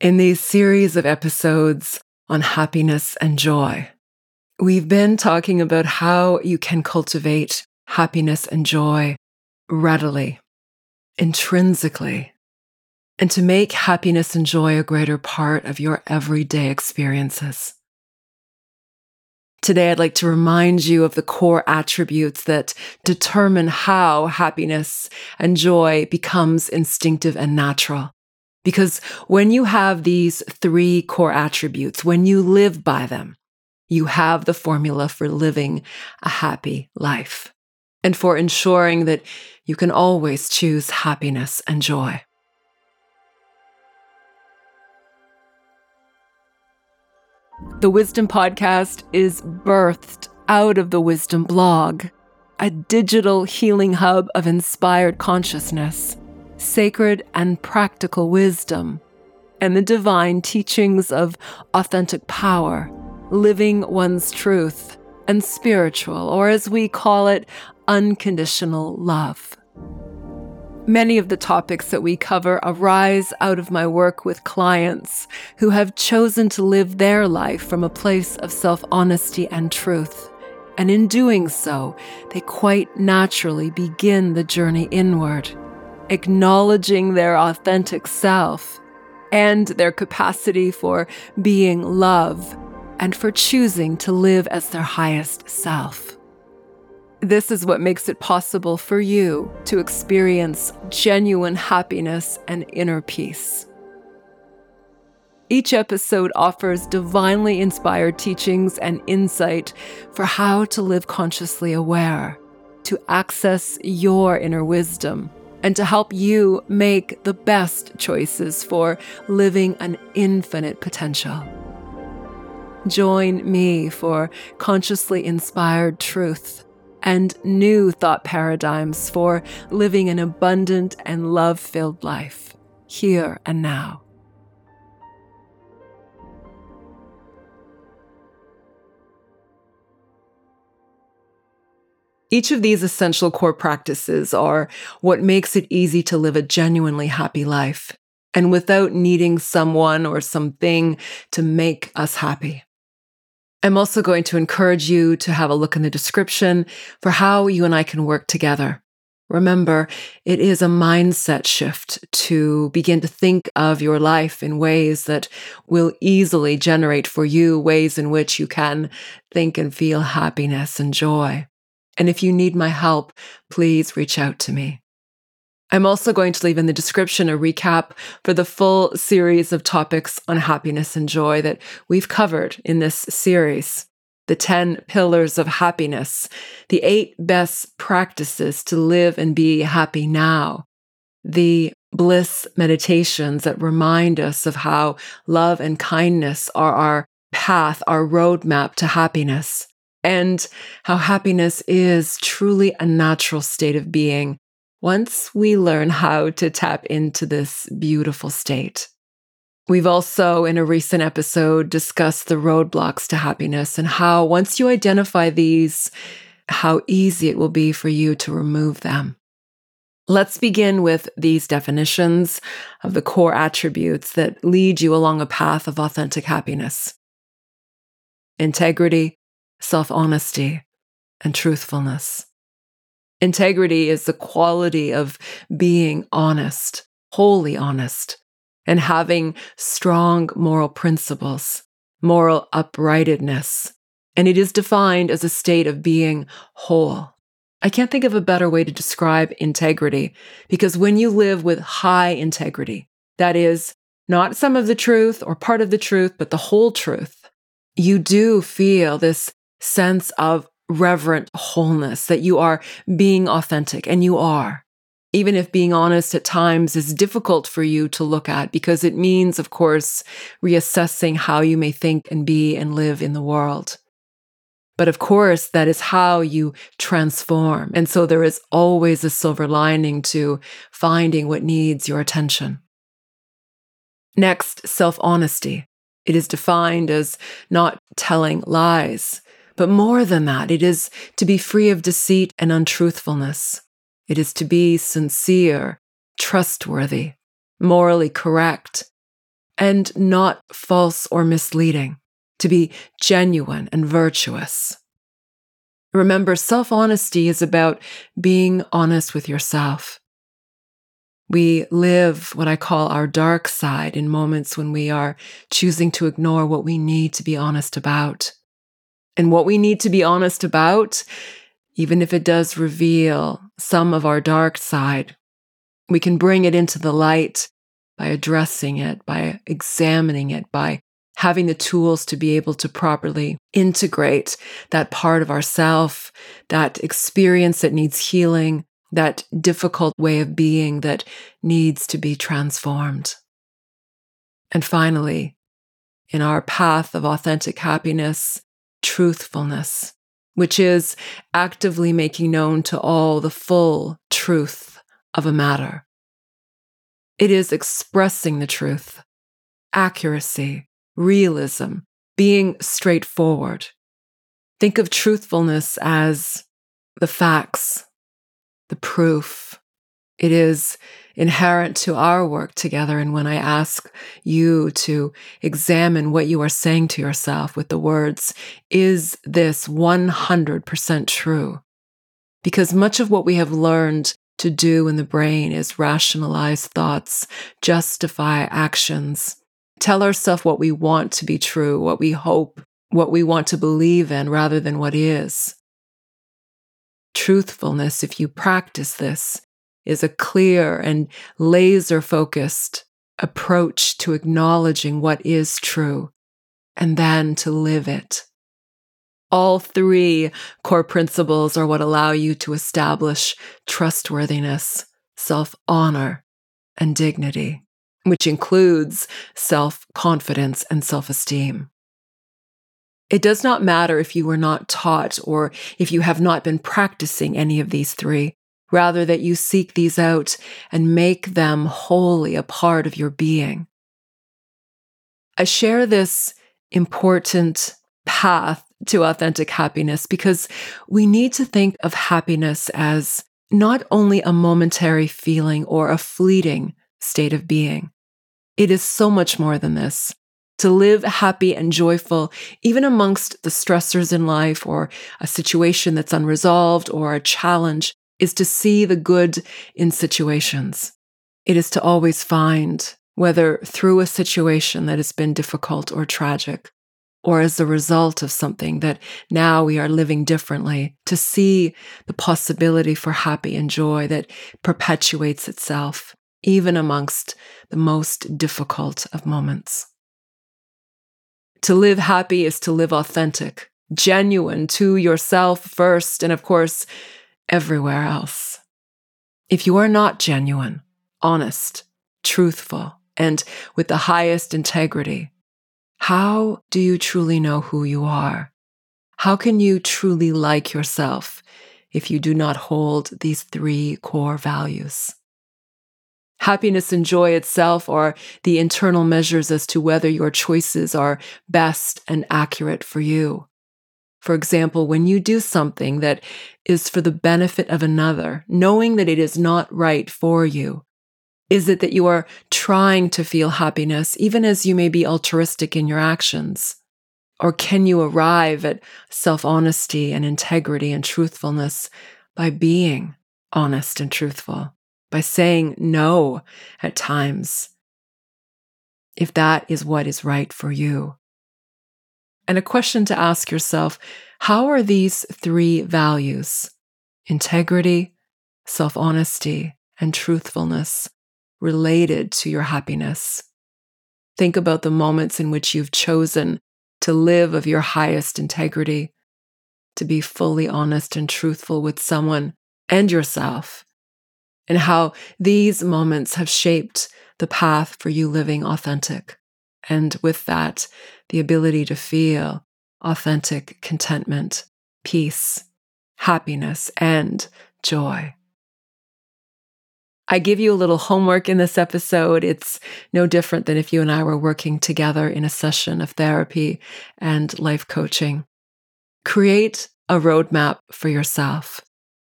in these series of episodes on happiness and joy. We've been talking about how you can cultivate happiness and joy readily, intrinsically, and to make happiness and joy a greater part of your everyday experiences. Today, I'd like to remind you of the core attributes that determine how happiness and joy becomes instinctive and natural. Because when you have these three core attributes, when you live by them, you have the formula for living a happy life and for ensuring that you can always choose happiness and joy. The Wisdom Podcast is birthed out of the Wisdom blog, a digital healing hub of inspired consciousness sacred and practical wisdom, and the divine teachings of authentic power, living one's truth, and spiritual, or as we call it, unconditional love. Many of the topics that we cover arise out of my work with clients who have chosen to live their life from a place of self honesty and truth. And in doing so, they quite naturally begin the journey inward acknowledging their authentic self and their capacity for being love and for choosing to live as their highest self. This is what makes it possible for you to experience genuine happiness and inner peace. Each episode offers divinely inspired teachings and insight for how to live consciously aware, to access your inner wisdom, and to help you make the best choices for living an infinite potential. Join me for consciously inspired truth and new thought paradigms for living an abundant and love filled life, here and now. Each of these essential core practices are what makes it easy to live a genuinely happy life and without needing someone or something to make us happy. I'm also going to encourage you to have a look in the description for how you and I can work together. Remember, it is a mindset shift to begin to think of your life in ways that will easily generate for you ways in which you can think and feel happiness and joy. And if you need my help, please reach out to me. I'm also going to leave in the description a recap for the full series of topics on happiness and joy that we've covered in this series. The 10 pillars of happiness, the eight best practices to live and be happy now, the bliss meditations that remind us of how love and kindness are our path, our roadmap to happiness, and how happiness is truly a natural state of being once we learn how to tap into this beautiful state. We've also, in a recent episode, discussed the roadblocks to happiness and how once you identify these, how easy it will be for you to remove them. Let's begin with these definitions of the core attributes that lead you along a path of authentic happiness integrity, self honesty, and truthfulness. Integrity is the quality of being honest, wholly honest, and having strong moral principles, moral uprightedness. And it is defined as a state of being whole. I can't think of a better way to describe integrity because when you live with high integrity, that is, not some of the truth or part of the truth, but the whole truth, you do feel this sense of reverent wholeness, that you are being authentic, and you are. Even if being honest at times is difficult for you to look at, because it means, of course, reassessing how you may think and be and live in the world. But of course, that is how you transform. And so there is always a silver lining to finding what needs your attention. Next, self honesty. It is defined as not telling lies, but more than that, it is to be free of deceit and untruthfulness. It is to be sincere, trustworthy, morally correct, and not false or misleading, to be genuine and virtuous. Remember, self honesty is about being honest with yourself. We live what I call our dark side in moments when we are choosing to ignore what we need to be honest about. And what we need to be honest about, even if it does reveal some of our dark side, we can bring it into the light by addressing it, by examining it, by having the tools to be able to properly integrate that part of ourself, that experience that needs healing, that difficult way of being that needs to be transformed. And finally, in our path of authentic happiness, truthfulness, which is actively making known to all the full truth of a matter. It is expressing the truth, accuracy, realism, being straightforward. Think of truthfulness as the facts, the proof. It is inherent to our work together. And when I ask you to examine what you are saying to yourself with the words, is this 100% true? Because much of what we have learned to do in the brain is rationalize thoughts, justify actions, tell ourselves what we want to be true, what we hope, what we want to believe in rather than what is. Truthfulness, if you practice this, is a clear and laser focused approach to acknowledging what is true and then to live it. All three core principles are what allow you to establish trustworthiness, self honor, and dignity which includes self confidence and self esteem. It does not matter if you were not taught or if you have not been practicing any of these three, rather, that you seek these out and make them wholly a part of your being. I share this important path to authentic happiness because we need to think of happiness as not only a momentary feeling or a fleeting state of being. It is so much more than this. To live happy and joyful, even amongst the stressors in life or a situation that's unresolved or a challenge, is to see the good in situations. It is to always find, whether through a situation that has been difficult or tragic, or as a result of something that now we are living differently, to see the possibility for happy and joy that perpetuates itself even amongst the most difficult of moments. To live happy is to live authentic, genuine to yourself first, and of course, everywhere else. If you are not genuine, honest, truthful, and with the highest integrity, how do you truly know who you are? How can you truly like yourself if you do not hold these three core values? Happiness and joy itself are the internal measures as to whether your choices are best and accurate for you. For example, when you do something that is for the benefit of another, knowing that it is not right for you, is it that you are trying to feel happiness even as you may be altruistic in your actions? Or can you arrive at self honesty and integrity and truthfulness by being honest and truthful? by saying no at times, if that is what is right for you. And a question to ask yourself how are these three values, integrity, self honesty, and truthfulness, related to your happiness? Think about the moments in which you've chosen to live of your highest integrity, to be fully honest and truthful with someone and yourself and how these moments have shaped the path for you living authentic. And with that, the ability to feel authentic contentment, peace, happiness, and joy. I give you a little homework in this episode. It's no different than if you and I were working together in a session of therapy and life coaching. Create a roadmap for yourself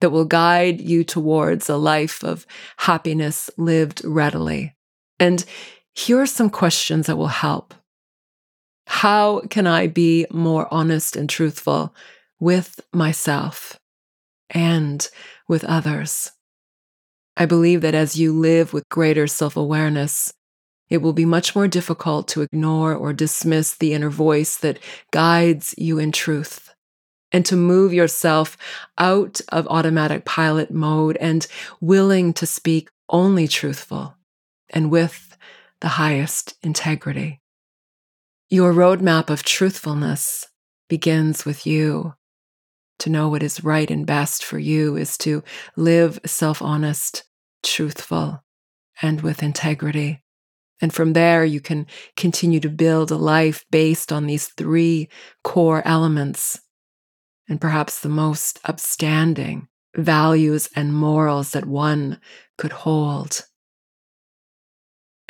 that will guide you towards a life of happiness lived readily. And here are some questions that will help. How can I be more honest and truthful with myself and with others? I believe that as you live with greater self awareness, it will be much more difficult to ignore or dismiss the inner voice that guides you in truth and to move yourself out of automatic pilot mode and willing to speak only truthful and with the highest integrity. Your roadmap of truthfulness begins with you. To know what is right and best for you is to live self honest, truthful, and with integrity. And from there, you can continue to build a life based on these three core elements and perhaps the most upstanding values and morals that one could hold.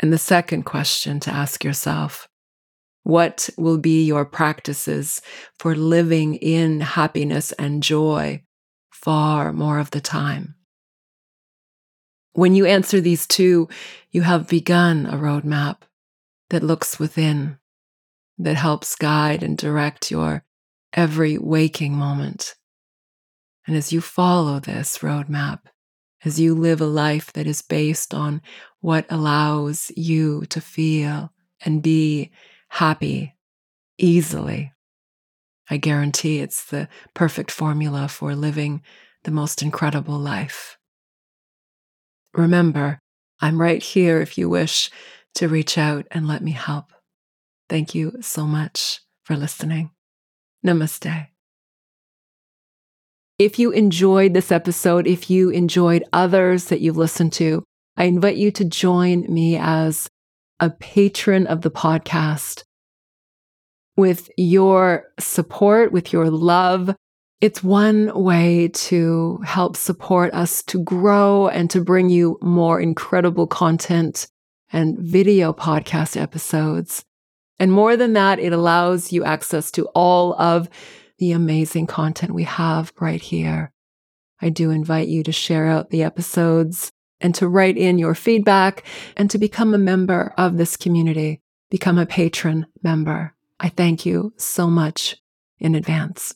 And the second question to ask yourself what will be your practices for living in happiness and joy far more of the time? When you answer these two, you have begun a roadmap that looks within, that helps guide and direct your every waking moment. And as you follow this roadmap, as you live a life that is based on what allows you to feel and be happy easily, I guarantee it's the perfect formula for living the most incredible life. Remember, I'm right here if you wish to reach out and let me help. Thank you so much for listening. Namaste. If you enjoyed this episode, if you enjoyed others that you've listened to, I invite you to join me as a patron of the podcast. With your support, with your love, it's one way to help support us to grow and to bring you more incredible content and video podcast episodes. And more than that, it allows you access to all of the amazing content we have right here. I do invite you to share out the episodes and to write in your feedback and to become a member of this community, become a patron member. I thank you so much in advance.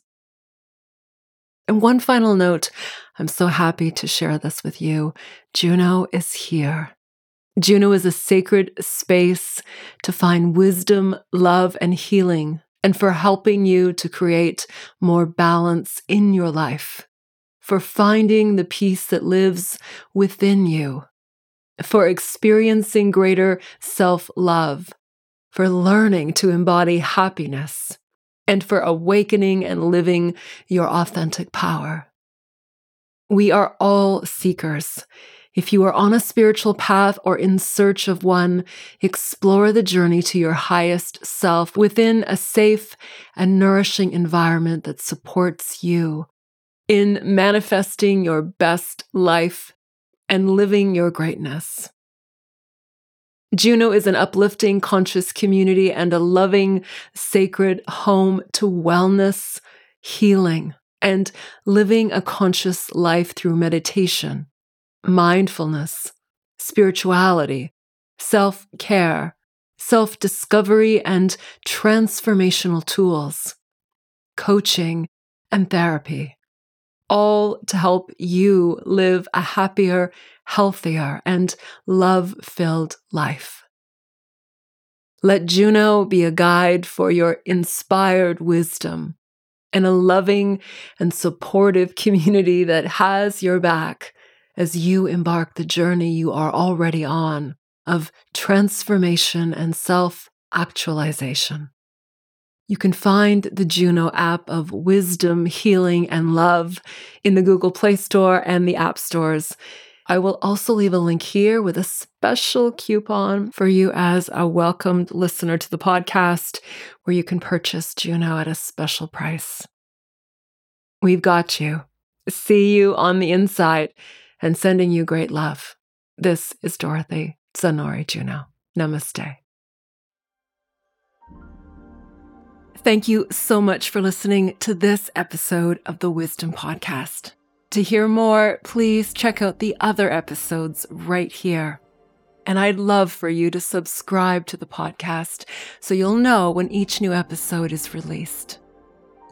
And one final note I'm so happy to share this with you. Juno is here. Juno is a sacred space to find wisdom, love, and healing, and for helping you to create more balance in your life, for finding the peace that lives within you, for experiencing greater self love, for learning to embody happiness, and for awakening and living your authentic power. We are all seekers if you are on a spiritual path or in search of one, explore the journey to your highest self within a safe and nourishing environment that supports you in manifesting your best life and living your greatness. Juno is an uplifting, conscious community and a loving, sacred home to wellness, healing, and living a conscious life through meditation mindfulness, spirituality, self care, self discovery, and transformational tools, coaching, and therapy, all to help you live a happier, healthier, and love filled life. Let Juno be a guide for your inspired wisdom and a loving and supportive community that has your back as you embark the journey you are already on of transformation and self actualization. You can find the Juno app of wisdom, healing, and love in the Google Play Store and the App Stores. I will also leave a link here with a special coupon for you as a welcomed listener to the podcast, where you can purchase Juno at a special price. We've got you. See you on the inside and sending you great love. This is Dorothy Zanori Juno. Namaste. Thank you so much for listening to this episode of the Wisdom Podcast. To hear more, please check out the other episodes right here. And I'd love for you to subscribe to the podcast so you'll know when each new episode is released.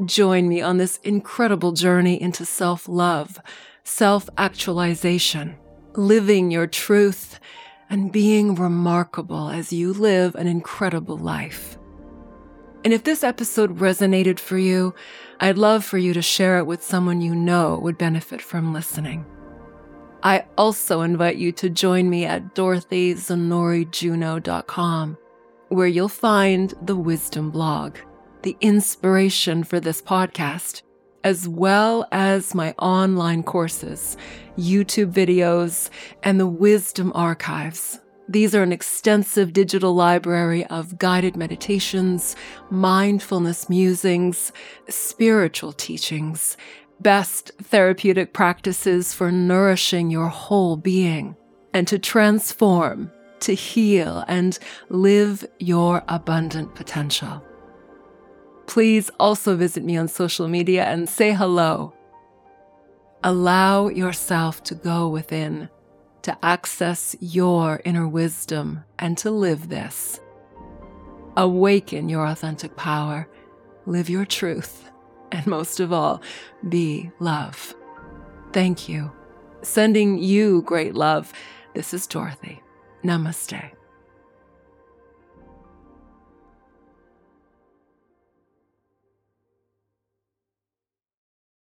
Join me on this incredible journey into self love, self actualization, living your truth, and being remarkable as you live an incredible life. And if this episode resonated for you, I'd love for you to share it with someone you know would benefit from listening. I also invite you to join me at dorothyzanorijuno.com, where you'll find the Wisdom blog, the inspiration for this podcast, as well as my online courses, YouTube videos, and the Wisdom archives. These are an extensive digital library of guided meditations, mindfulness musings, spiritual teachings, best therapeutic practices for nourishing your whole being and to transform, to heal, and live your abundant potential. Please also visit me on social media and say hello. Allow yourself to go within, to access your inner wisdom, and to live this. Awaken your authentic power, live your truth and most of all, be love. Thank you. Sending you great love. This is Dorothy. Namaste.